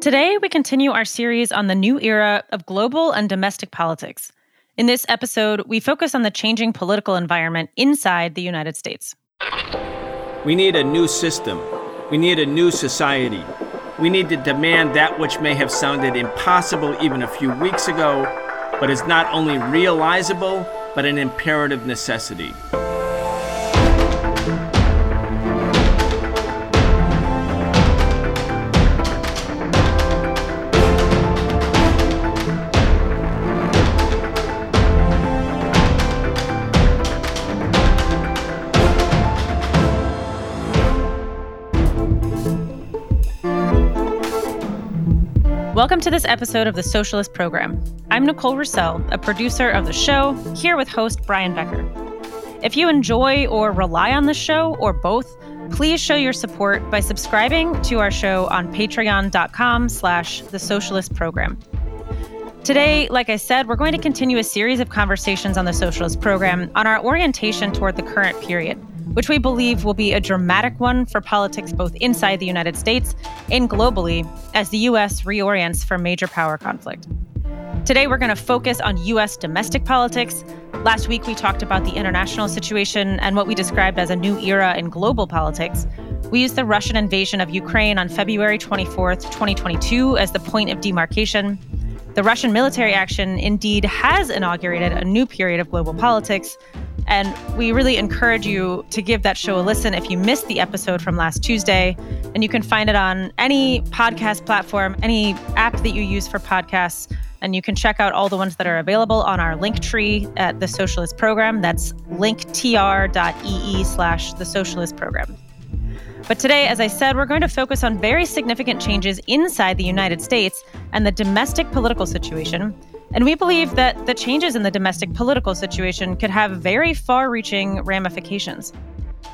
Today, we continue our series on the new era of global and domestic politics. In this episode, we focus on the changing political environment inside the United States. We need a new system. We need a new society. We need to demand that which may have sounded impossible even a few weeks ago, but is not only realizable, but an imperative necessity. Welcome to this episode of the Socialist Program. I'm Nicole Roussell, a producer of the show, here with host Brian Becker. If you enjoy or rely on the show, or both, please show your support by subscribing to our show on patreon.com slash the socialist program. Today, like I said, we're going to continue a series of conversations on the socialist program on our orientation toward the current period which we believe will be a dramatic one for politics both inside the United States and globally as the U.S. reorients for major power conflict. Today, we're going to focus on U.S. domestic politics. Last week, we talked about the international situation and what we described as a new era in global politics. We used the Russian invasion of Ukraine on February 24th, 2022, as the point of demarcation. The Russian military action indeed has inaugurated a new period of global politics, and we really encourage you to give that show a listen if you missed the episode from last Tuesday. And you can find it on any podcast platform, any app that you use for podcasts. And you can check out all the ones that are available on our link tree at the Socialist Program. That's linktr.ee slash the Socialist Program. But today, as I said, we're going to focus on very significant changes inside the United States and the domestic political situation and we believe that the changes in the domestic political situation could have very far reaching ramifications.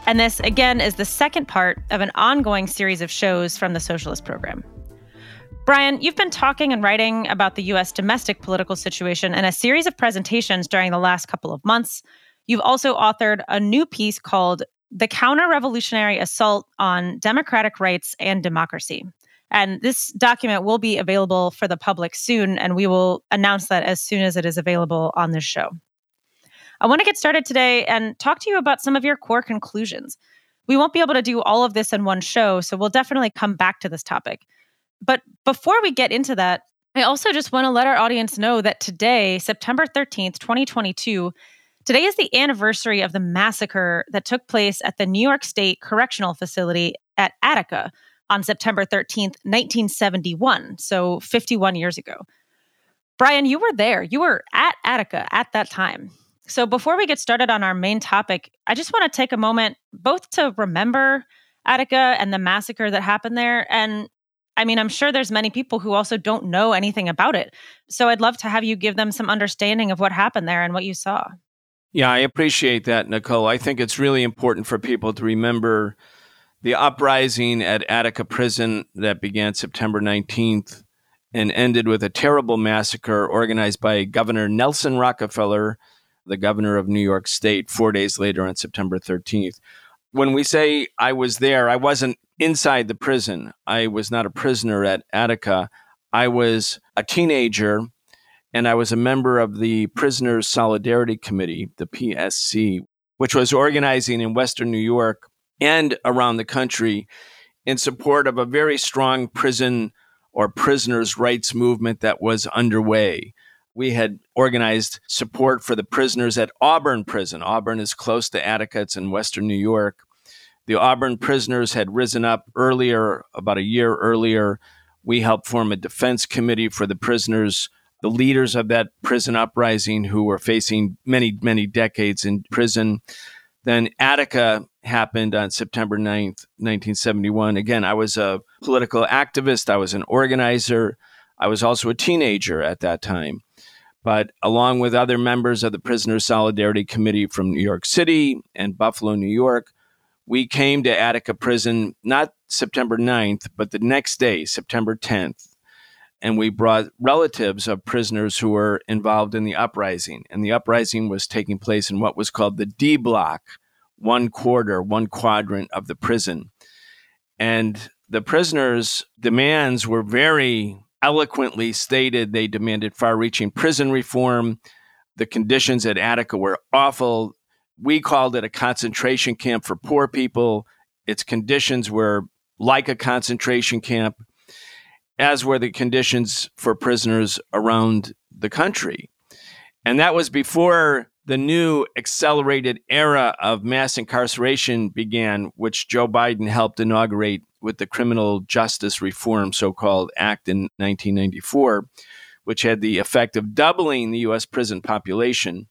And this, again, is the second part of an ongoing series of shows from the Socialist Program. Brian, you've been talking and writing about the U.S. domestic political situation in a series of presentations during the last couple of months. You've also authored a new piece called The Counter Revolutionary Assault on Democratic Rights and Democracy. And this document will be available for the public soon, and we will announce that as soon as it is available on this show. I want to get started today and talk to you about some of your core conclusions. We won't be able to do all of this in one show, so we'll definitely come back to this topic. But before we get into that, I also just want to let our audience know that today, September 13th, 2022, today is the anniversary of the massacre that took place at the New York State Correctional Facility at Attica on September 13th, 1971, so 51 years ago. Brian, you were there. You were at Attica at that time. So before we get started on our main topic, I just want to take a moment both to remember Attica and the massacre that happened there and I mean, I'm sure there's many people who also don't know anything about it. So I'd love to have you give them some understanding of what happened there and what you saw. Yeah, I appreciate that, Nicole. I think it's really important for people to remember the uprising at Attica Prison that began September 19th and ended with a terrible massacre organized by Governor Nelson Rockefeller, the governor of New York State, four days later on September 13th. When we say I was there, I wasn't inside the prison. I was not a prisoner at Attica. I was a teenager and I was a member of the Prisoners Solidarity Committee, the PSC, which was organizing in Western New York and around the country in support of a very strong prison or prisoners' rights movement that was underway. We had organized support for the prisoners at Auburn Prison. Auburn is close to Attica, it's in western New York. The Auburn prisoners had risen up earlier, about a year earlier. We helped form a defense committee for the prisoners, the leaders of that prison uprising who were facing many, many decades in prison. Then Attica happened on September 9th, 1971. Again, I was a political activist, I was an organizer, I was also a teenager at that time. But along with other members of the Prisoner Solidarity Committee from New York City and Buffalo, New York, we came to Attica Prison not September 9th, but the next day, September 10th. And we brought relatives of prisoners who were involved in the uprising. And the uprising was taking place in what was called the D Block, one quarter, one quadrant of the prison. And the prisoners' demands were very eloquently stated. They demanded far reaching prison reform. The conditions at Attica were awful. We called it a concentration camp for poor people. Its conditions were like a concentration camp, as were the conditions for prisoners around the country. And that was before the new accelerated era of mass incarceration began, which Joe Biden helped inaugurate with the Criminal Justice Reform, so called Act in 1994, which had the effect of doubling the U.S. prison population.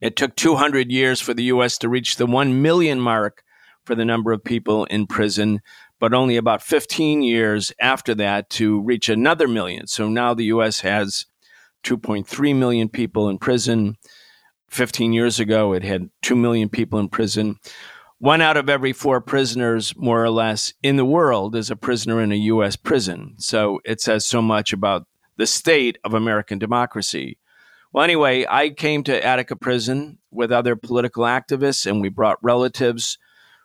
It took 200 years for the U.S. to reach the 1 million mark for the number of people in prison, but only about 15 years after that to reach another million. So now the U.S. has 2.3 million people in prison. 15 years ago, it had 2 million people in prison. One out of every four prisoners, more or less, in the world is a prisoner in a U.S. prison. So it says so much about the state of American democracy. Well, anyway, I came to Attica Prison with other political activists, and we brought relatives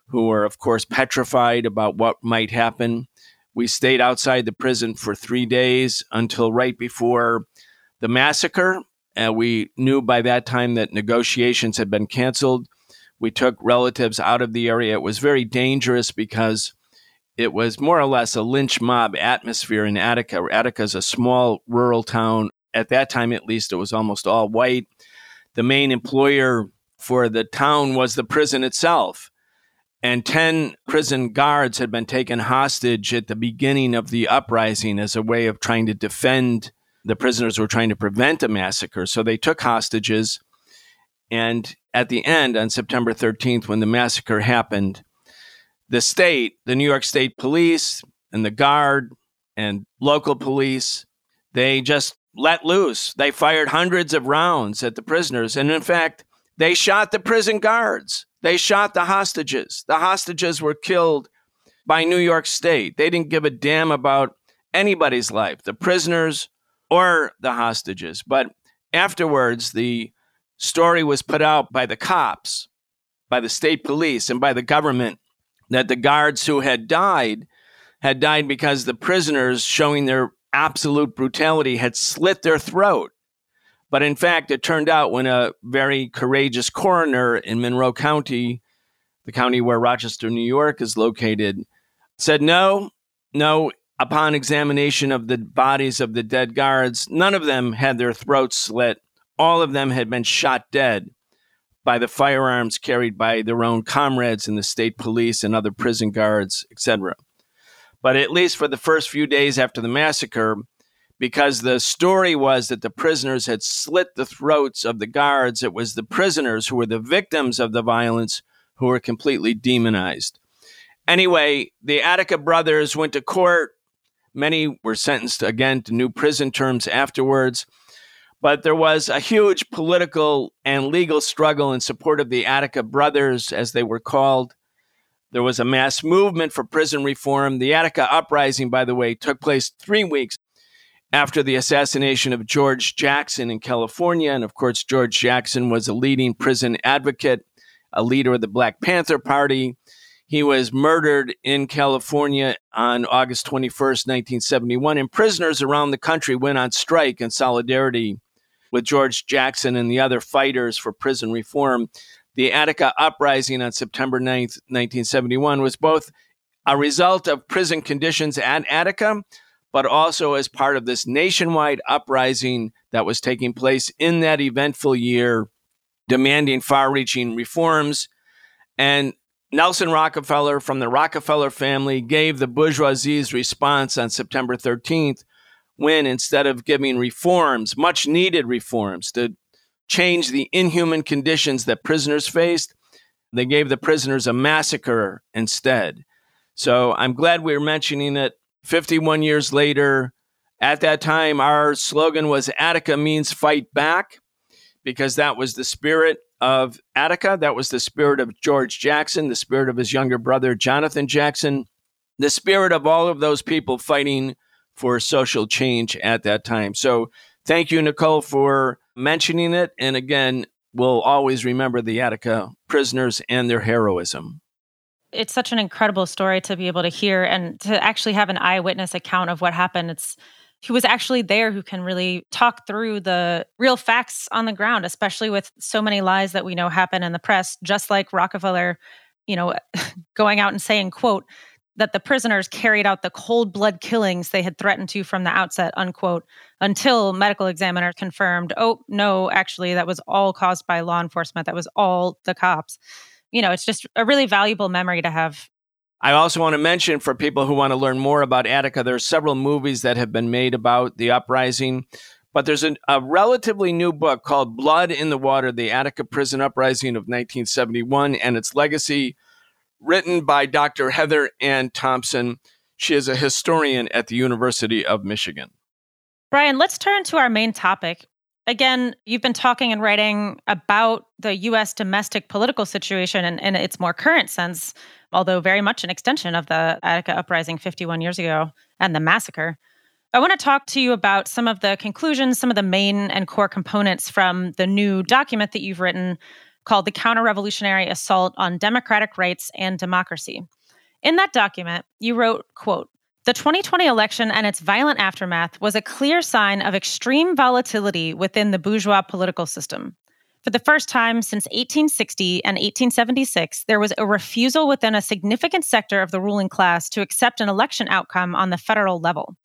who were, of course, petrified about what might happen. We stayed outside the prison for three days until right before the massacre. And we knew by that time that negotiations had been canceled. We took relatives out of the area. It was very dangerous because it was more or less a lynch mob atmosphere in Attica. Attica is a small rural town. At that time, at least, it was almost all white. The main employer for the town was the prison itself. And 10 prison guards had been taken hostage at the beginning of the uprising as a way of trying to defend the prisoners were trying to prevent a massacre. So they took hostages. And at the end, on September 13th, when the massacre happened, the state, the New York State Police, and the Guard and local police, they just let loose. They fired hundreds of rounds at the prisoners. And in fact, they shot the prison guards. They shot the hostages. The hostages were killed by New York State. They didn't give a damn about anybody's life, the prisoners or the hostages. But afterwards, the story was put out by the cops, by the state police, and by the government that the guards who had died had died because the prisoners, showing their absolute brutality, had slit their throat. But in fact, it turned out when a very courageous coroner in Monroe County, the county where Rochester, New York is located, said, no, no, upon examination of the bodies of the dead guards, none of them had their throats slit. All of them had been shot dead by the firearms carried by their own comrades in the state police and other prison guards, etc. But at least for the first few days after the massacre, because the story was that the prisoners had slit the throats of the guards, it was the prisoners who were the victims of the violence who were completely demonized. Anyway, the Attica brothers went to court Many were sentenced again to new prison terms afterwards. But there was a huge political and legal struggle in support of the Attica brothers, as they were called. There was a mass movement for prison reform. The Attica uprising, by the way, took place three weeks after the assassination of George Jackson in California. And of course, George Jackson was a leading prison advocate, a leader of the Black Panther Party. He was murdered in California on August 21st, 1971, and prisoners around the country went on strike in solidarity with George Jackson and the other fighters for prison reform. The Attica uprising on September 9th, 1971 was both a result of prison conditions at Attica, but also as part of this nationwide uprising that was taking place in that eventful year, demanding far reaching reforms. And Nelson Rockefeller from the Rockefeller family gave the bourgeoisie's response on September 13th when instead of giving reforms, much needed reforms to change the inhuman conditions that prisoners faced, they gave the prisoners a massacre instead. So I'm glad we're mentioning it 51 years later. At that time, our slogan was Attica means fight back because that was the spirit of Attica. That was the spirit of George Jackson, the spirit of his younger brother, Jonathan Jackson, the spirit of all of those people fighting for social change at that time. So thank you, Nicole, for mentioning it. And again, we'll always remember the Attica prisoners and their heroism. It's such an incredible story to be able to hear and to actually have an eyewitness account of what happened. It's who was actually there who can really talk through the real facts on the ground, especially with so many lies that we know happen in the press, just like Rockefeller, you know, going out and saying, quote, that the prisoners carried out the cold blood killings they had threatened to from the outset, unquote, until medical examiner confirmed, oh, no, actually, that was all caused by law enforcement. That was all the cops. You know, it's just a really valuable memory to have I also want to mention for people who want to learn more about Attica, there are several movies that have been made about the uprising, but there's a, a relatively new book called Blood in the Water The Attica Prison Uprising of 1971 and its Legacy, written by Dr. Heather Ann Thompson. She is a historian at the University of Michigan. Brian, let's turn to our main topic. Again, you've been talking and writing about the U.S. domestic political situation in, in its more current sense although very much an extension of the Attica uprising 51 years ago and the massacre. I want to talk to you about some of the conclusions, some of the main and core components from the new document that you've written called The Counter Revolutionary Assault on Democratic Rights and Democracy. In that document, you wrote, quote, the 2020 election and its violent aftermath was a clear sign of extreme volatility within the bourgeois political system. For the first time since 1860 and 1876, there was a refusal within a significant sector of the ruling class to accept an election outcome on the federal level.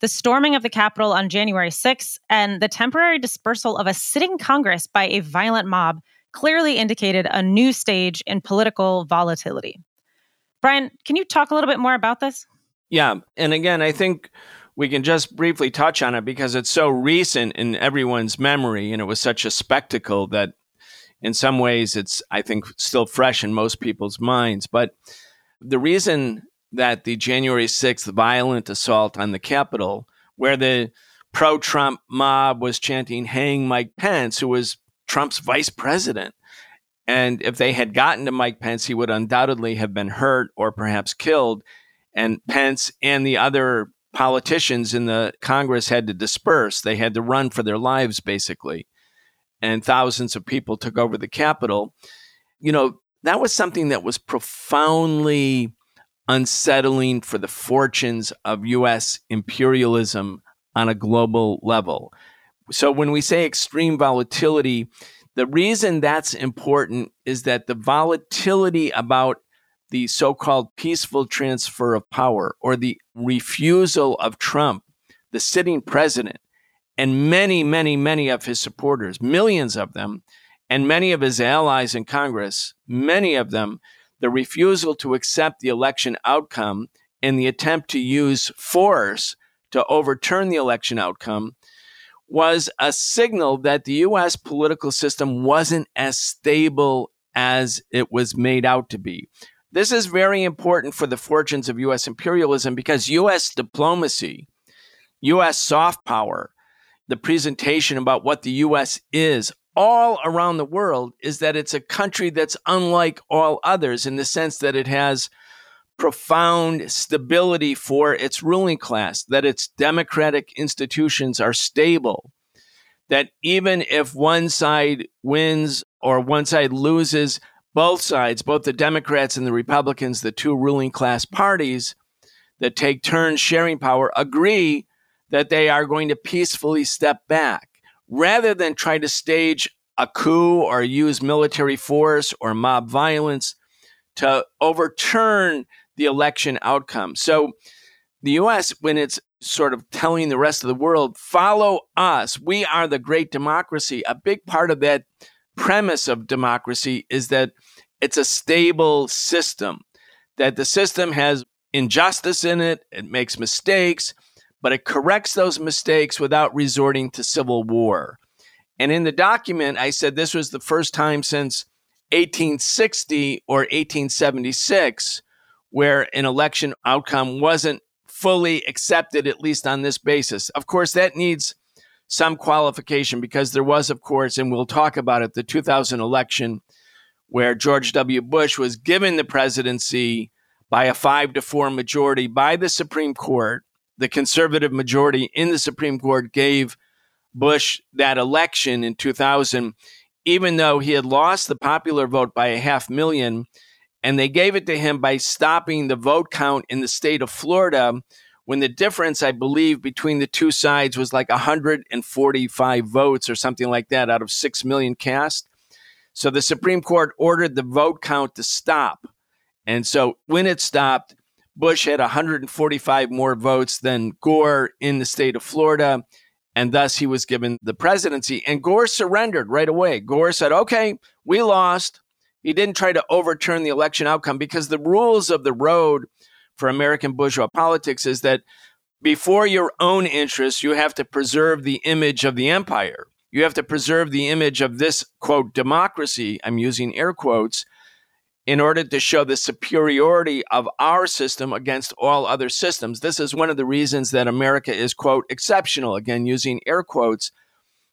The storming of the Capitol on January 6 and the temporary dispersal of a sitting Congress by a violent mob clearly indicated a new stage in political volatility. Brian, can you talk a little bit more about this? Yeah. And again, I think we can just briefly touch on it because it's so recent in everyone's memory and it was such a spectacle that in some ways it's i think still fresh in most people's minds but the reason that the january 6th violent assault on the capitol where the pro-trump mob was chanting hang mike pence who was trump's vice president and if they had gotten to mike pence he would undoubtedly have been hurt or perhaps killed and pence and the other politicians in the Congress had to disperse. They had to run for their lives, basically. And thousands of people took over the Capitol. You know, that was something that was profoundly unsettling for the fortunes of U.S. imperialism on a global level. So when we say extreme volatility, the reason that's important is that the volatility about the so called peaceful transfer of power or the refusal of Trump, the sitting president, and many, many, many of his supporters, millions of them, and many of his allies in Congress, many of them, the refusal to accept the election outcome and the attempt to use force to overturn the election outcome was a signal that the US political system wasn't as stable as it was made out to be. This is very important for the fortunes of U.S. imperialism because U.S. diplomacy, U.S. soft power, the presentation about what the U.S. is all around the world is that it's a country that's unlike all others in the sense that it has profound stability for its ruling class, that its democratic institutions are stable, that even if one side wins or one side loses, both sides, both the Democrats and the Republicans, the two ruling class parties that take turns sharing power, agree that they are going to peacefully step back rather than try to stage a coup or use military force or mob violence to overturn the election outcome. So the US, when it's sort of telling the rest of the world, follow us, we are the great democracy, a big part of that premise of democracy is that it's a stable system, that the system has injustice in it, it makes mistakes, but it corrects those mistakes without resorting to civil war. And in the document, I said this was the first time since 1860 or 1876 where an election outcome wasn't fully accepted, at least on this basis. Of course, that needs some qualification because there was, of course, and we'll talk about it, the 2000 election where George W. Bush was given the presidency by a five to four majority by the Supreme Court. The conservative majority in the Supreme Court gave Bush that election in 2000, even though he had lost the popular vote by a half million And they gave it to him by stopping the vote count in the state of Florida when the difference, I believe, between the two sides was like 145 votes or something like that out of 6 million cast. So the Supreme Court ordered the vote count to stop. And so when it stopped, Bush had 145 more votes than Gore in the state of Florida. And thus he was given the presidency. And Gore surrendered right away. Gore said, okay, we lost. He didn't try to overturn the election outcome because the rules of the road for American bourgeois politics is that before your own interests, you have to preserve the image of the empire. You have to preserve the image of this, quote, democracy. I'm using air quotes in order to show the superiority of our system against all other systems. This is one of the reasons that America is, quote, exceptional, again, using air quotes,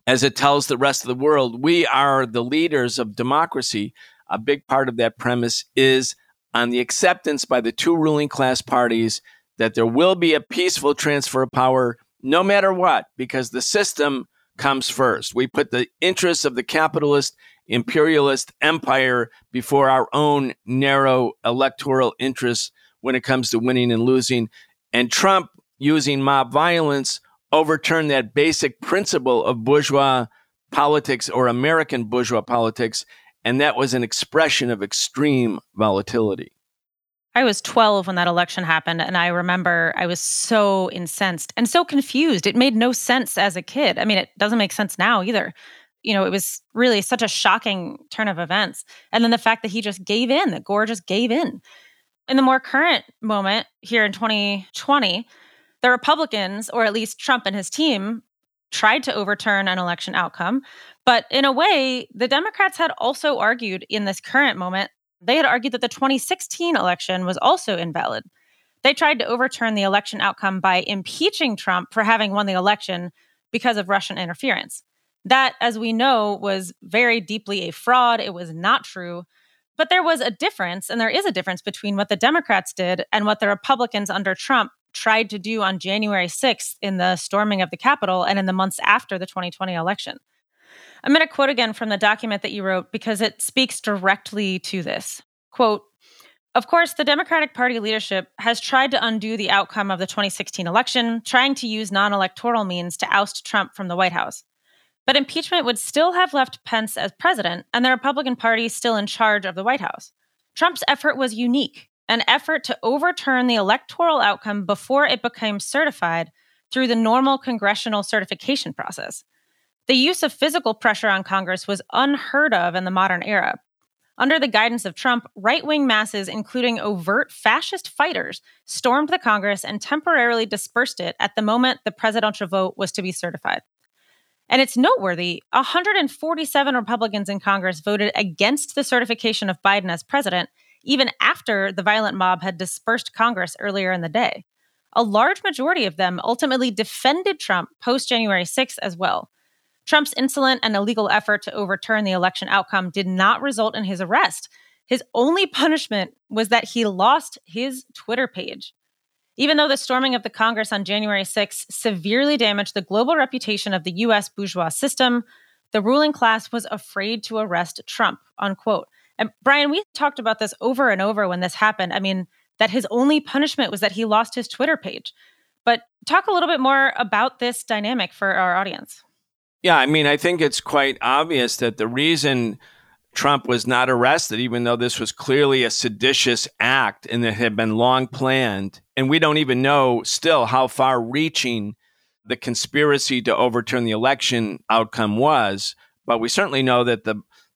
as it tells the rest of the world we are the leaders of democracy. A big part of that premise is on the acceptance by the two ruling class parties that there will be a peaceful transfer of power no matter what, because the system comes first. We put the interests of the capitalist imperialist empire before our own narrow electoral interests when it comes to winning and losing. And Trump, using mob violence, overturned that basic principle of bourgeois politics or American bourgeois politics. And that was an expression of extreme volatility. I was 12 when that election happened. And I remember I was so incensed and so confused. It made no sense as a kid. I mean, it doesn't make sense now either you know, it was really such a shocking turn of events. And then the fact that he just gave in, that Gore just gave in. In the more current moment here in 2020, the Republicans, or at least Trump and his team, tried to overturn an election outcome. But in a way, the Democrats had also argued in this current moment, they had argued that the 2016 election was also invalid. They tried to overturn the election outcome by impeaching Trump for having won the election because of Russian interference. That, as we know, was very deeply a fraud. It was not true. But there was a difference, and there is a difference between what the Democrats did and what the Republicans under Trump tried to do on January 6th in the storming of the Capitol and in the months after the 2020 election. I'm going to quote again from the document that you wrote because it speaks directly to this. Quote, of course, the Democratic Party leadership has tried to undo the outcome of the 2016 election, trying to use non electoral means to oust Trump from the White House. But impeachment would still have left Pence as president and the Republican Party still in charge of the White House. Trump's effort was unique, an effort to overturn the electoral outcome before it became certified through the normal congressional certification process. The use of physical pressure on Congress was unheard of in the modern era. Under the guidance of Trump, right wing masses, including overt fascist fighters, stormed the Congress and temporarily dispersed it at the moment the presidential vote was to be certified. And it's noteworthy 147 Republicans in Congress voted against the certification of Biden as president, even after the violent mob had dispersed Congress earlier in the day. A large majority of them ultimately defended Trump post January 6th as well. Trump's insolent and illegal effort to overturn the election outcome did not result in his arrest. His only punishment was that he lost his Twitter page. Even though the storming of the Congress on January 6 severely damaged the global reputation of the US bourgeois system, the ruling class was afraid to arrest Trump, unquote. And Brian, we talked about this over and over when this happened. I mean, that his only punishment was that he lost his Twitter page. But talk a little bit more about this dynamic for our audience. Yeah, I mean, I think it's quite obvious that the reason Trump was not arrested, even though this was clearly a seditious act and it had been long planned. And we don't even know still how far reaching the conspiracy to overturn the election outcome was. But we certainly know that the,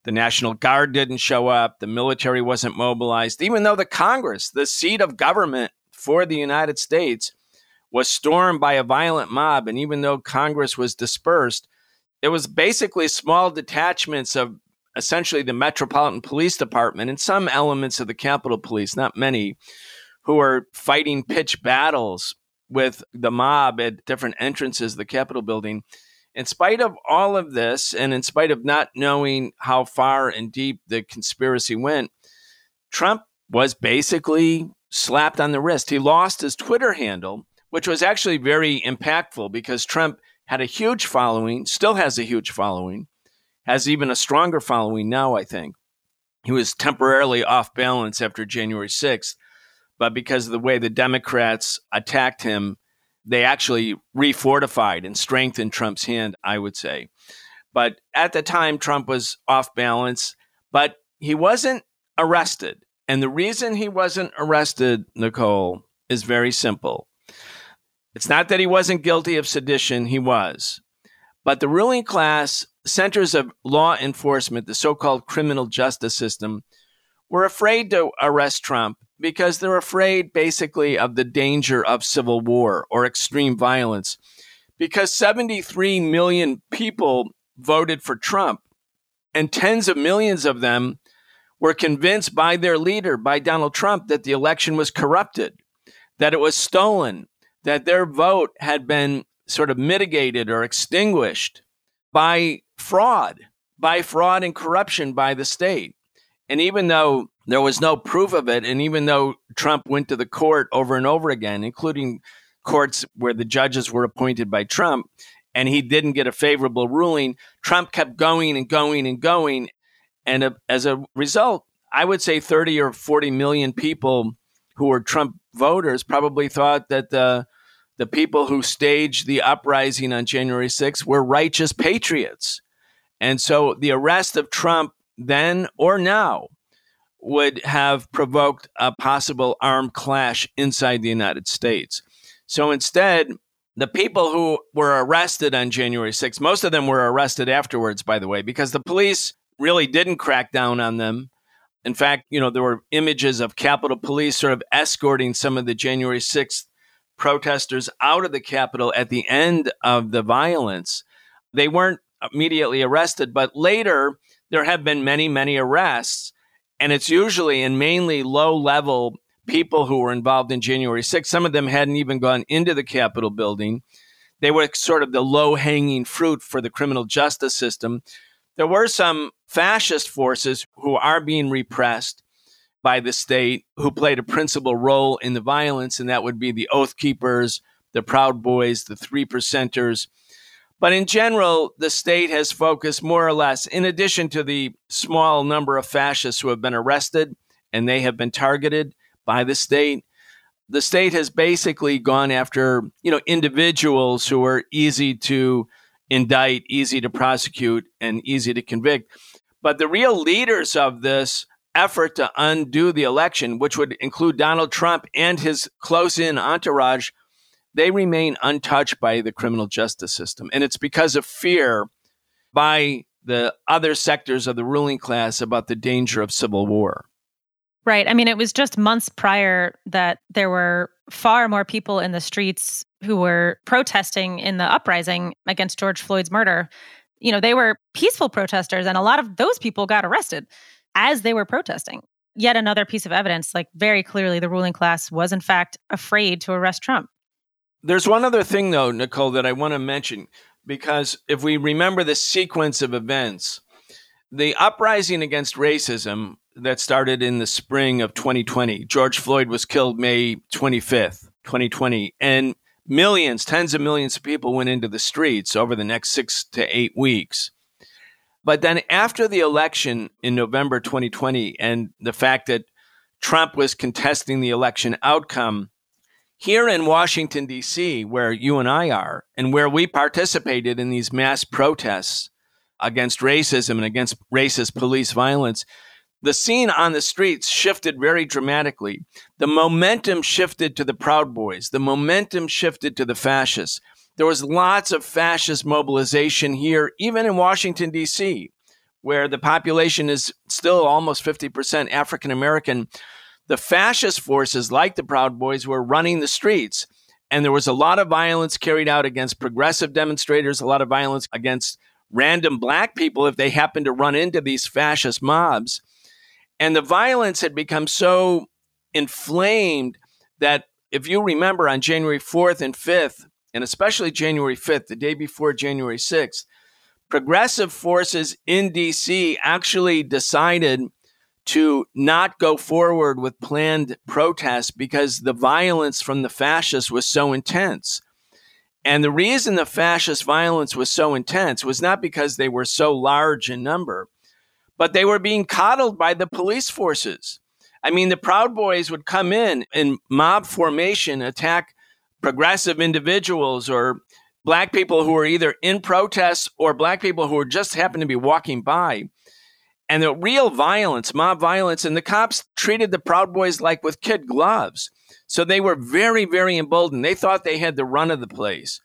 the National Guard didn't show up, the military wasn't mobilized, even though the Congress, the seat of government for the United States, was stormed by a violent mob. And even though Congress was dispersed, it was basically small detachments of essentially the Metropolitan Police Department and some elements of the Capitol Police, not many, who are fighting pitch battles with the mob at different entrances of the Capitol building. In spite of all of this, and in spite of not knowing how far and deep the conspiracy went, Trump was basically slapped on the wrist. He lost his Twitter handle, which was actually very impactful because Trump had a huge following, still has a huge following has even a stronger following now, I think. he was temporarily off balance after January 6th, but because of the way the Democrats attacked him, they actually refortified and strengthened Trump's hand, I would say. But at the time, Trump was off balance, but he wasn't arrested. And the reason he wasn't arrested, Nicole, is very simple. It's not that he wasn't guilty of sedition, he was. But the ruling class, centers of law enforcement, the so called criminal justice system, were afraid to arrest Trump because they're afraid basically of the danger of civil war or extreme violence. Because 73 million people voted for Trump, and tens of millions of them were convinced by their leader, by Donald Trump, that the election was corrupted, that it was stolen, that their vote had been sort of mitigated or extinguished by fraud, by fraud and corruption by the state. And even though there was no proof of it, and even though Trump went to the court over and over again, including courts where the judges were appointed by Trump, and he didn't get a favorable ruling, Trump kept going and going and going. And uh, as a result, I would say 30 or 40 million people who were Trump voters probably thought that the the people who staged the uprising on January 6th were righteous patriots. And so the arrest of Trump then or now would have provoked a possible armed clash inside the United States. So instead, the people who were arrested on January 6th, most of them were arrested afterwards, by the way, because the police really didn't crack down on them. In fact, you know, there were images of Capitol Police sort of escorting some of the January 6th protesters out of the Capitol at the end of the violence. They weren't immediately arrested, but later there have been many, many arrests. And it's usually in mainly low level people who were involved in January 6th. Some of them hadn't even gone into the Capitol building. They were sort of the low hanging fruit for the criminal justice system. There were some fascist forces who are being repressed by the state who played a principal role in the violence, and that would be the Oath Keepers, the Proud Boys, the Three Percenters. But in general, the state has focused more or less, in addition to the small number of fascists who have been arrested and they have been targeted by the state, the state has basically gone after you know individuals who are easy to indict, easy to prosecute, and easy to convict. But the real leaders of this effort to undo the election, which would include Donald Trump and his close in entourage, they remain untouched by the criminal justice system. And it's because of fear by the other sectors of the ruling class about the danger of civil war. Right. I mean, it was just months prior that there were far more people in the streets who were protesting in the uprising against George Floyd's murder. You know, they were peaceful protesters, and a lot of those people got arrested as they were protesting. Yet another piece of evidence, like very clearly, the ruling class was in fact afraid to arrest Trump. There's one other thing, though, Nicole, that I want to mention, because if we remember the sequence of events, the uprising against racism that started in the spring of 2020, George Floyd was killed May 25th, 2020, and millions, tens of millions of people went into the streets over the next six to eight weeks. But then after the election in November 2020 and the fact that Trump was contesting the election outcome, here in Washington, D.C., where you and I are, and where we participated in these mass protests against racism and against racist police violence, the scene on the streets shifted very dramatically. The momentum shifted to the Proud Boys, the momentum shifted to the fascists. There was lots of fascist mobilization here, even in Washington, D.C., where the population is still almost 50% African American the fascist forces, like the Proud Boys, were running the streets. And there was a lot of violence carried out against progressive demonstrators, a lot of violence against random black people if they happened to run into these fascist mobs. And the violence had become so inflamed that if you remember on January 4th and 5th, and especially January 5th, the day before January 6th, progressive forces in DC actually decided to not go forward with planned protests because the violence from the fascists was so intense. And the reason the fascist violence was so intense was not because they were so large in number, but they were being coddled by the police forces. I mean, the Proud Boys would come in in mob formation, attack progressive individuals or black people who were either in protests or black people who were just happened to be walking by. And the real violence, mob violence, and the cops treated the Proud Boys like with kid gloves. So they were very, very emboldened. They thought they had the run of the place.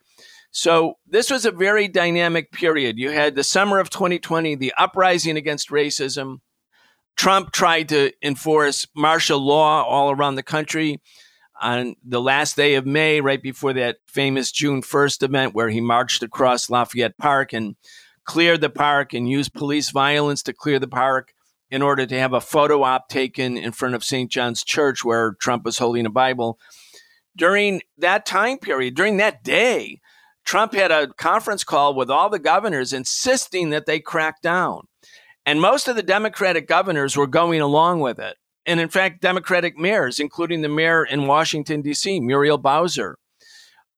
So this was a very dynamic period. You had the summer of 2020, the uprising against racism. Trump tried to enforce martial law all around the country on the last day of May, right before that famous June 1st event where he marched across Lafayette Park and cleared the park and use police violence to clear the park in order to have a photo op taken in front of St. John's Church where Trump was holding a Bible. During that time period, during that day, Trump had a conference call with all the governors insisting that they crack down. And most of the Democratic governors were going along with it. And in fact, Democratic mayors, including the mayor in Washington, D.C., Muriel Bowser,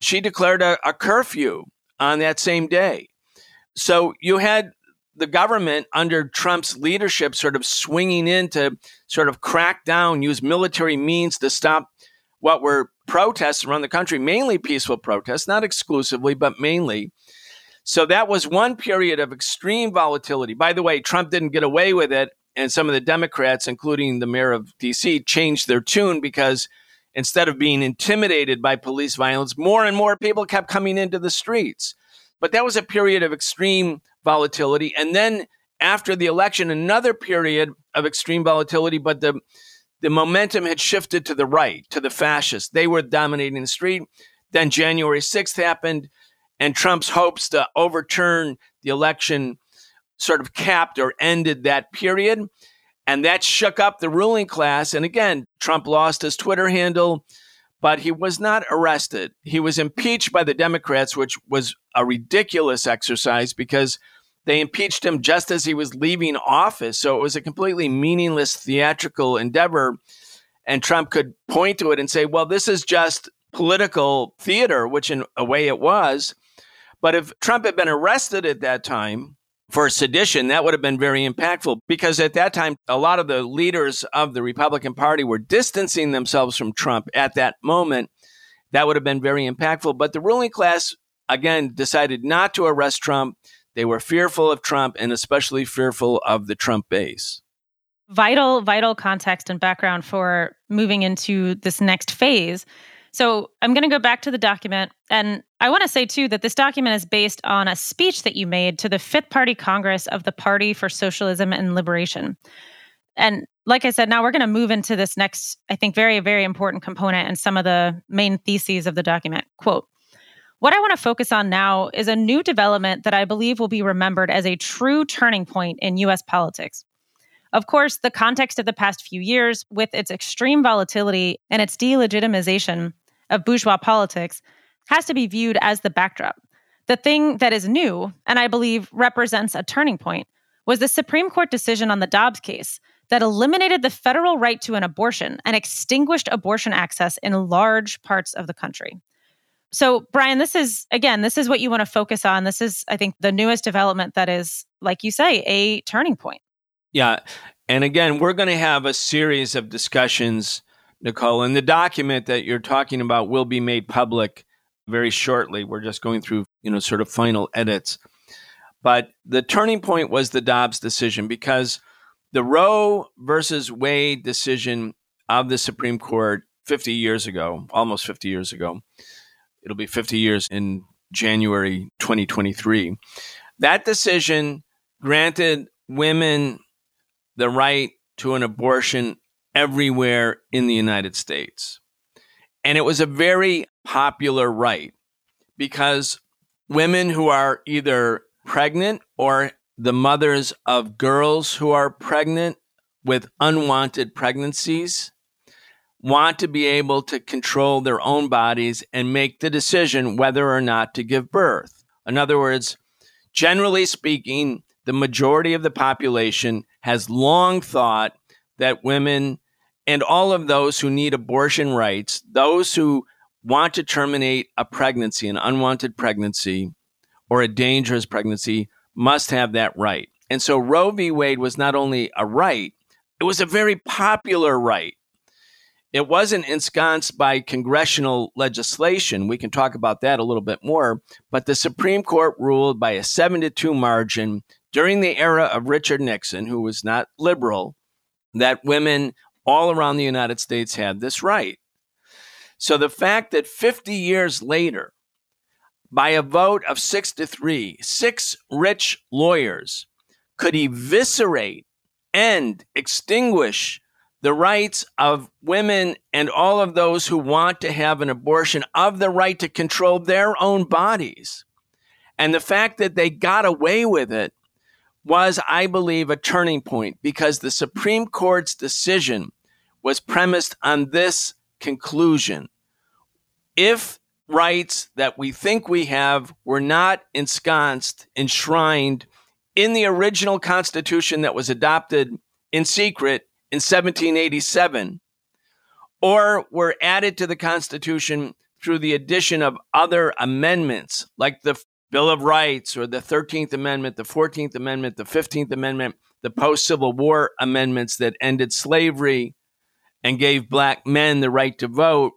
she declared a, a curfew on that same day. So you had the government under Trump's leadership sort of swinging in to sort of crack down, use military means to stop what were protests around the country, mainly peaceful protests, not exclusively, but mainly. So that was one period of extreme volatility. By the way, Trump didn't get away with it. And some of the Democrats, including the mayor of DC, changed their tune because instead of being intimidated by police violence, more and more people kept coming into the streets. But that was a period of extreme volatility. And then after the election, another period of extreme volatility, but the the momentum had shifted to the right, to the fascists. They were dominating the street. Then January 6th happened, and Trump's hopes to overturn the election sort of capped or ended that period. And that shook up the ruling class. And again, Trump lost his Twitter handle, but he was not arrested. He was impeached by the Democrats, which was a ridiculous exercise because they impeached him just as he was leaving office. So it was a completely meaningless theatrical endeavor. And Trump could point to it and say, well, this is just political theater, which in a way it was. But if Trump had been arrested at that time for sedition, that would have been very impactful because at that time, a lot of the leaders of the Republican Party were distancing themselves from Trump at that moment. That would have been very impactful. But the ruling class, again, decided not to arrest Trump. They were fearful of Trump and especially fearful of the Trump base. Vital, vital context and background for moving into this next phase. So I'm going to go back to the document. And I want to say, too, that this document is based on a speech that you made to the Fifth Party Congress of the Party for Socialism and Liberation. And like I said, now we're going to move into this next, I think, very, very important component and some of the main theses of the document. Quote what I want to focus on now is a new development that I believe will be remembered as a true turning point in US politics. Of course, the context of the past few years, with its extreme volatility and its delegitimization of bourgeois politics, has to be viewed as the backdrop. The thing that is new, and I believe represents a turning point, was the Supreme Court decision on the Dobbs case that eliminated the federal right to an abortion and extinguished abortion access in large parts of the country. So, Brian, this is again, this is what you want to focus on. This is, I think, the newest development that is, like you say, a turning point. Yeah. And again, we're going to have a series of discussions, Nicole, and the document that you're talking about will be made public very shortly. We're just going through, you know, sort of final edits. But the turning point was the Dobbs decision because the Roe versus Wade decision of the Supreme Court 50 years ago, almost 50 years ago, It'll be 50 years in January 2023. That decision granted women the right to an abortion everywhere in the United States. And it was a very popular right because women who are either pregnant or the mothers of girls who are pregnant with unwanted pregnancies want to be able to control their own bodies and make the decision whether or not to give birth. In other words, generally speaking, the majority of the population has long thought that women and all of those who need abortion rights, those who want to terminate a pregnancy, an unwanted pregnancy, or a dangerous pregnancy, must have that right. And so Roe v. Wade was not only a right, it was a very popular right. It wasn't ensconced by congressional legislation. We can talk about that a little bit more. But the Supreme Court ruled by a 7 to 2 margin during the era of Richard Nixon, who was not liberal, that women all around the United States had this right. So the fact that 50 years later, by a vote of six to three, six rich lawyers could eviscerate, end, extinguish the rights of women and all of those who want to have an abortion of the right to control their own bodies. And the fact that they got away with it was, I believe, a turning point because the Supreme Court's decision was premised on this conclusion. If rights that we think we have were not ensconced, enshrined in the original Constitution that was adopted in secret in 1787, or were added to the Constitution through the addition of other amendments like the Bill of Rights or the 13th Amendment, the 14th Amendment, the 15th Amendment, the post Civil War amendments that ended slavery and gave black men the right to vote,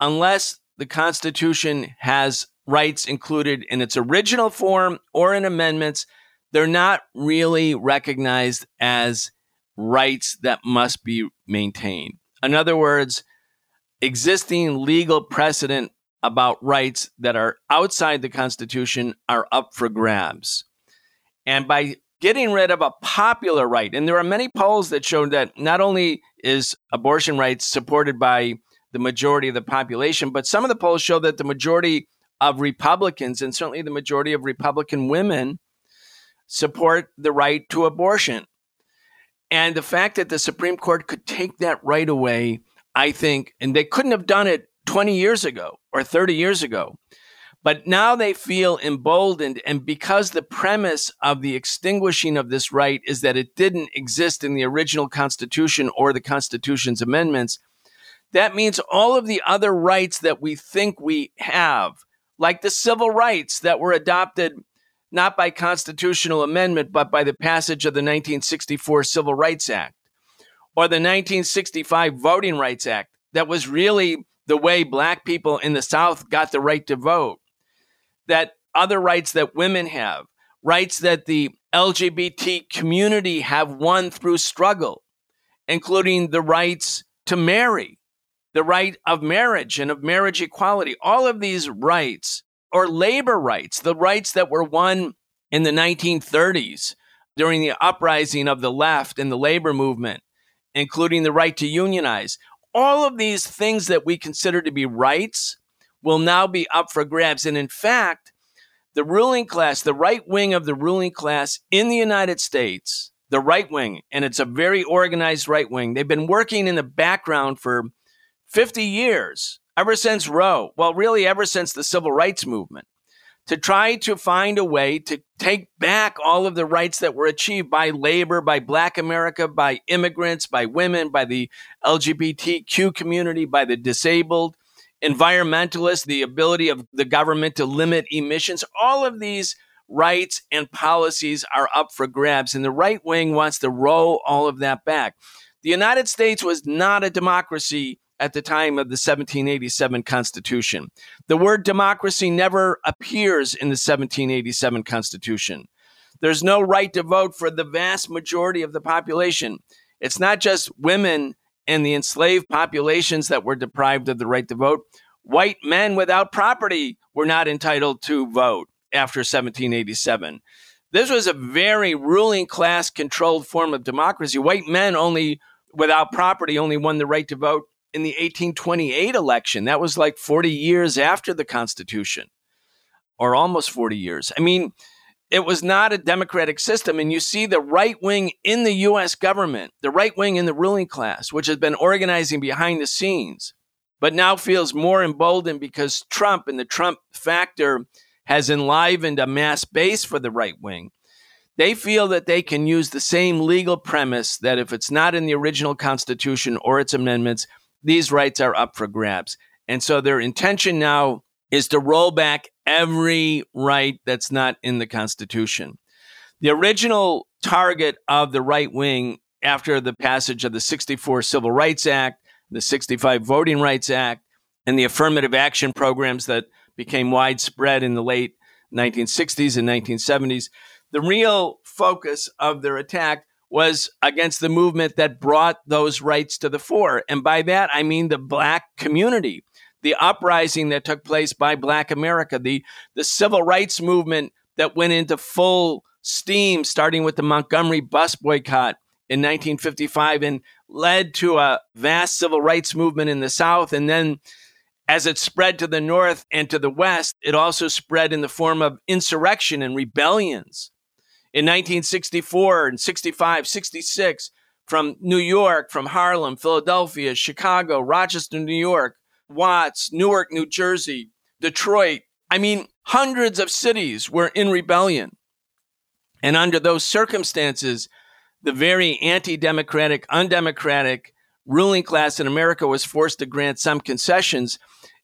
unless the Constitution has rights included in its original form or in amendments, they're not really recognized as rights that must be maintained. In other words, existing legal precedent about rights that are outside the Constitution are up for grabs. And by getting rid of a popular right, and there are many polls that show that not only is abortion rights supported by the majority of the population, but some of the polls show that the majority of Republicans, and certainly the majority of Republican women, support the right to abortion. And the fact that the Supreme Court could take that right away, I think, and they couldn't have done it 20 years ago or 30 years ago. But now they feel emboldened. And because the premise of the extinguishing of this right is that it didn't exist in the original Constitution or the Constitution's amendments, that means all of the other rights that we think we have, like the civil rights that were adopted not by constitutional amendment, but by the passage of the 1964 Civil Rights Act or the 1965 Voting Rights Act, that was really the way black people in the South got the right to vote, that other rights that women have, rights that the LGBT community have won through struggle, including the rights to marry, the right of marriage and of marriage equality, all of these rights or labor rights, the rights that were won in the 1930s during the uprising of the left and the labor movement, including the right to unionize. All of these things that we consider to be rights will now be up for grabs. And in fact, the ruling class, the right wing of the ruling class in the United States, the right wing, and it's a very organized right wing, they've been working in the background for 50 years ever since Roe, well, really ever since the civil rights movement, to try to find a way to take back all of the rights that were achieved by labor, by Black America, by immigrants, by women, by the LGBTQ community, by the disabled, environmentalists, the ability of the government to limit emissions. All of these rights and policies are up for grabs, and the right wing wants to roll all of that back. The United States was not a democracy at the time of the 1787 Constitution. The word democracy never appears in the 1787 Constitution. There's no right to vote for the vast majority of the population. It's not just women and the enslaved populations that were deprived of the right to vote. White men without property were not entitled to vote after 1787. This was a very ruling class controlled form of democracy. White men only without property only won the right to vote in the 1828 election. That was like 40 years after the Constitution, or almost 40 years. I mean, it was not a democratic system. And you see the right wing in the US government, the right wing in the ruling class, which has been organizing behind the scenes, but now feels more emboldened because Trump and the Trump factor has enlivened a mass base for the right wing. They feel that they can use the same legal premise that if it's not in the original Constitution or its amendments, these rights are up for grabs. And so their intention now is to roll back every right that's not in the Constitution. The original target of the right wing after the passage of the 64 Civil Rights Act, the 65 Voting Rights Act, and the affirmative action programs that became widespread in the late 1960s and 1970s. The real focus of their attack was against the movement that brought those rights to the fore. And by that, I mean the black community, the uprising that took place by black America, the, the civil rights movement that went into full steam, starting with the Montgomery bus boycott in 1955 and led to a vast civil rights movement in the South. And then as it spread to the North and to the West, it also spread in the form of insurrection and rebellions. In 1964 and 65, 66, from New York, from Harlem, Philadelphia, Chicago, Rochester, New York, Watts, Newark, New Jersey, Detroit. I mean, hundreds of cities were in rebellion. And under those circumstances, the very anti democratic, undemocratic ruling class in America was forced to grant some concessions.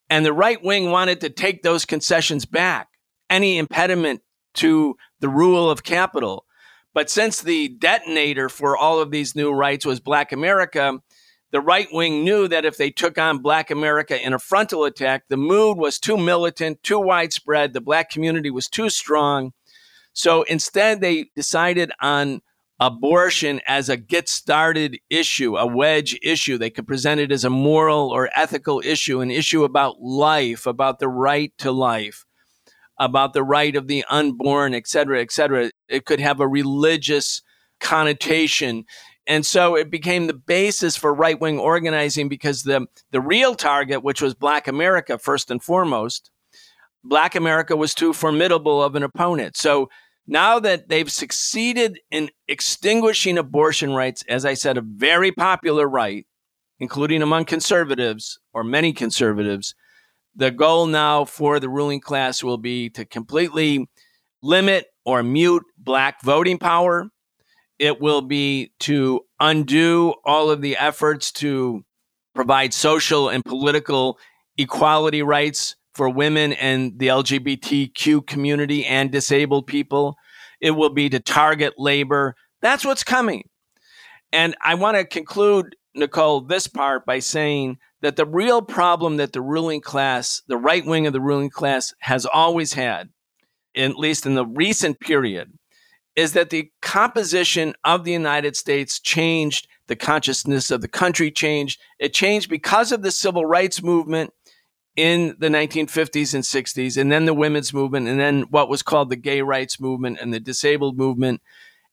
And the right wing wanted to take those concessions back, any impediment to the rule of capital. But since the detonator for all of these new rights was Black America, the right wing knew that if they took on Black America in a frontal attack, the mood was too militant, too widespread, the Black community was too strong. So instead, they decided on abortion as a get started issue, a wedge issue. They could present it as a moral or ethical issue, an issue about life, about the right to life, about the right of the unborn, et cetera, et cetera. It could have a religious connotation. And so it became the basis for right wing organizing because the, the real target, which was Black America first and foremost, Black America was too formidable of an opponent. So now that they've succeeded in extinguishing abortion rights, as I said, a very popular right, including among conservatives or many conservatives, the goal now for the ruling class will be to completely limit or mute black voting power. It will be to undo all of the efforts to provide social and political equality rights for women and the LGBTQ community and disabled people. It will be to target labor. That's what's coming. And I want to conclude, Nicole, this part by saying that the real problem that the ruling class, the right wing of the ruling class, has always had, at least in the recent period, is that the composition of the United States changed, the consciousness of the country changed. It changed because of the civil rights movement in the 1950s and 60s, and then the women's movement, and then what was called the gay rights movement and the disabled movement,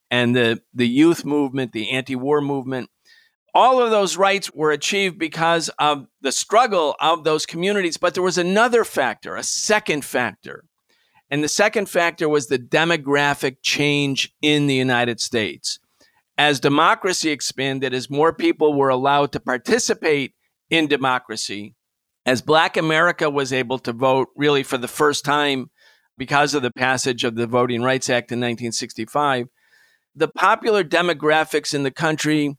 and the, the youth movement, the anti war movement. All of those rights were achieved because of the struggle of those communities. But there was another factor, a second factor. And the second factor was the demographic change in the United States. As democracy expanded, as more people were allowed to participate in democracy, as Black America was able to vote really for the first time because of the passage of the Voting Rights Act in 1965, the popular demographics in the country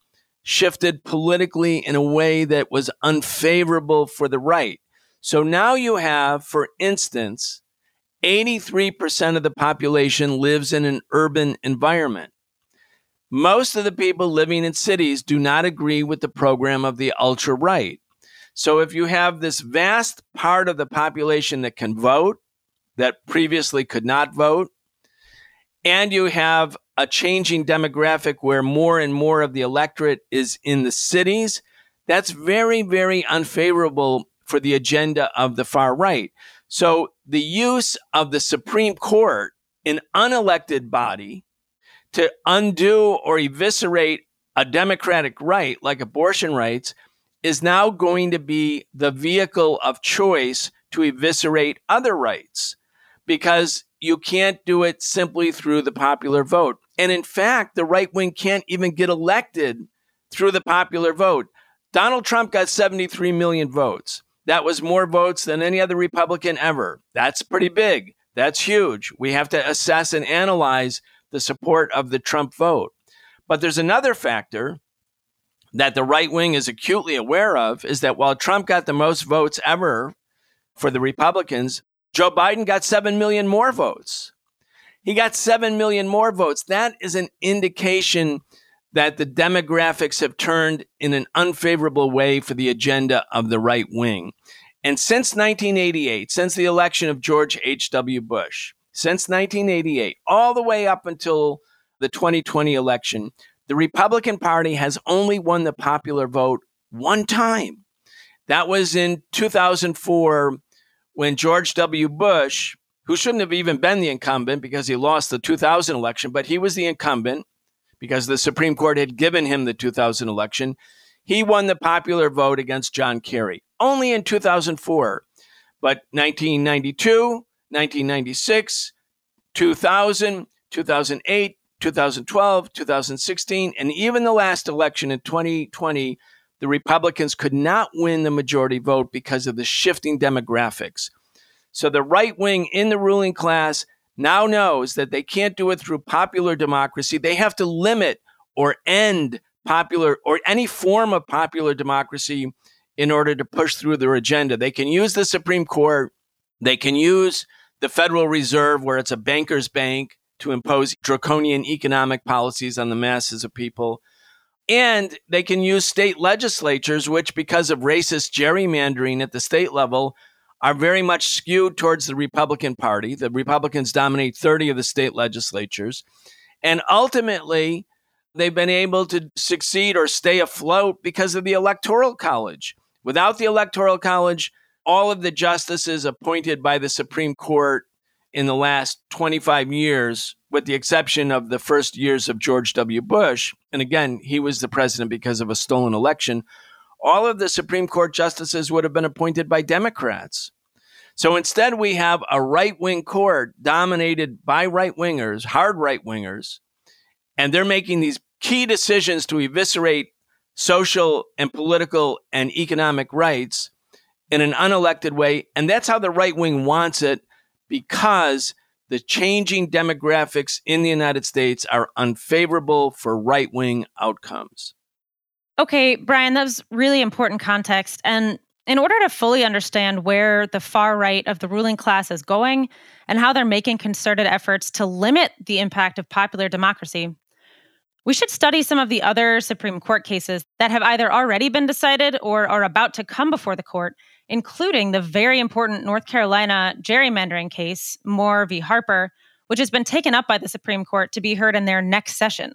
shifted politically in a way that was unfavorable for the right. So now you have, for instance, 83% of the population lives in an urban environment. Most of the people living in cities do not agree with the program of the ultra right. So if you have this vast part of the population that can vote, that previously could not vote, and you have a changing demographic where more and more of the electorate is in the cities, that's very, very unfavorable for the agenda of the far right. So the use of the Supreme Court, an unelected body, to undo or eviscerate a democratic right like abortion rights is now going to be the vehicle of choice to eviscerate other rights because you can't do it simply through the popular vote. And in fact, the right wing can't even get elected through the popular vote. Donald Trump got 73 million votes. That was more votes than any other Republican ever. That's pretty big. That's huge. We have to assess and analyze the support of the Trump vote. But there's another factor that the right wing is acutely aware of is that while Trump got the most votes ever for the Republicans, Joe Biden got 7 million more votes. he got 7 million more votes. That is an indication that the demographics have turned in an unfavorable way for the agenda of the right wing. And since 1988, since the election of George H.W. Bush, since 1988, all the way up until the 2020 election, the Republican Party has only won the popular vote one time. That was in 2004 when George W. Bush, who shouldn't have even been the incumbent because he lost the 2000 election, but he was the incumbent because the Supreme Court had given him the 2000 election. He won the popular vote against John Kerry only in 2004. But 1992, 1996, 2000, 2008, 2012, 2016, and even the last election in 2020, the Republicans could not win the majority vote because of the shifting demographics. So the right wing in the ruling class now knows that they can't do it through popular democracy. They have to limit or end popular or any form of popular democracy in order to push through their agenda. They can use the Supreme Court, they can use the Federal Reserve, where it's a banker's bank, to impose draconian economic policies on the masses of people. And they can use state legislatures, which, because of racist gerrymandering at the state level, are very much skewed towards the Republican Party. The Republicans dominate 30 of the state legislatures. And ultimately, they've been able to succeed or stay afloat because of the Electoral College. Without the Electoral College, all of the justices appointed by the Supreme Court in the last 25 years, with the exception of the first years of George W. Bush, and again, he was the president because of a stolen election, all of the Supreme Court justices would have been appointed by Democrats. So instead, we have a right wing court dominated by right wingers, hard right wingers, and they're making these key decisions to eviscerate social and political and economic rights in an unelected way. And that's how the right wing wants it because the changing demographics in the United States are unfavorable for right wing outcomes. Okay, Brian, that was really important context. And in order to fully understand where the far right of the ruling class is going and how they're making concerted efforts to limit the impact of popular democracy, we should study some of the other Supreme Court cases that have either already been decided or are about to come before the court including the very important North Carolina gerrymandering case, Moore v. Harper, which has been taken up by the Supreme Court to be heard in their next session.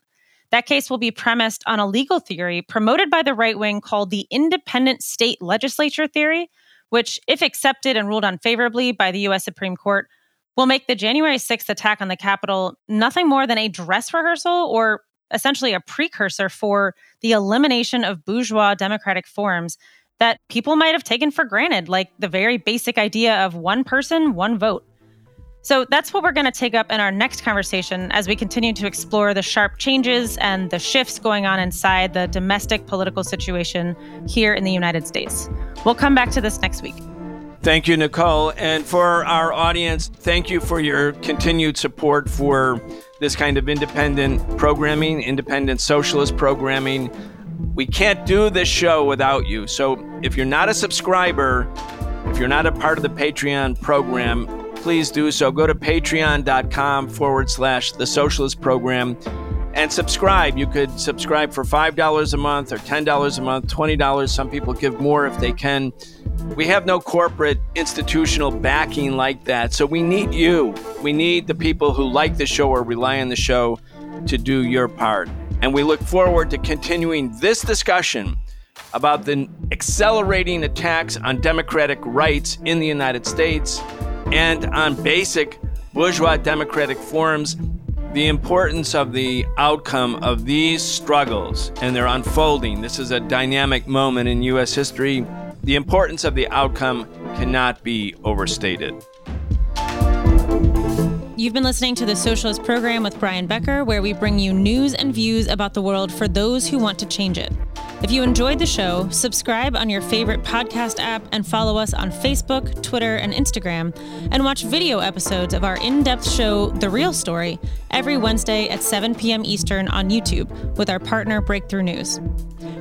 That case will be premised on a legal theory promoted by the right wing called the independent state legislature theory, which, if accepted and ruled unfavorably by the U.S. Supreme Court, will make the January 6th attack on the Capitol nothing more than a dress rehearsal or essentially a precursor for the elimination of bourgeois democratic forms that people might have taken for granted, like the very basic idea of one person, one vote. So that's what we're going to take up in our next conversation as we continue to explore the sharp changes and the shifts going on inside the domestic political situation here in the United States. We'll come back to this next week. Thank you, Nicole. And for our audience, thank you for your continued support for this kind of independent programming, independent socialist programming. We can't do this show without you. So if you're not a subscriber, if you're not a part of the Patreon program, please do so. Go to patreon.com forward slash the socialist program and subscribe. You could subscribe for $5 a month or $10 a month, $20. Some people give more if they can. We have no corporate institutional backing like that. So we need you. We need the people who like the show or rely on the show to do your part. And we look forward to continuing this discussion about the accelerating attacks on democratic rights in the United States and on basic bourgeois democratic forms, the importance of the outcome of these struggles and their unfolding. This is a dynamic moment in U.S. history. The importance of the outcome cannot be overstated. You've been listening to the Socialist Program with Brian Becker, where we bring you news and views about the world for those who want to change it. If you enjoyed the show, subscribe on your favorite podcast app and follow us on Facebook, Twitter, and Instagram, and watch video episodes of our in depth show, The Real Story, every Wednesday at 7 p.m. Eastern on YouTube with our partner Breakthrough News.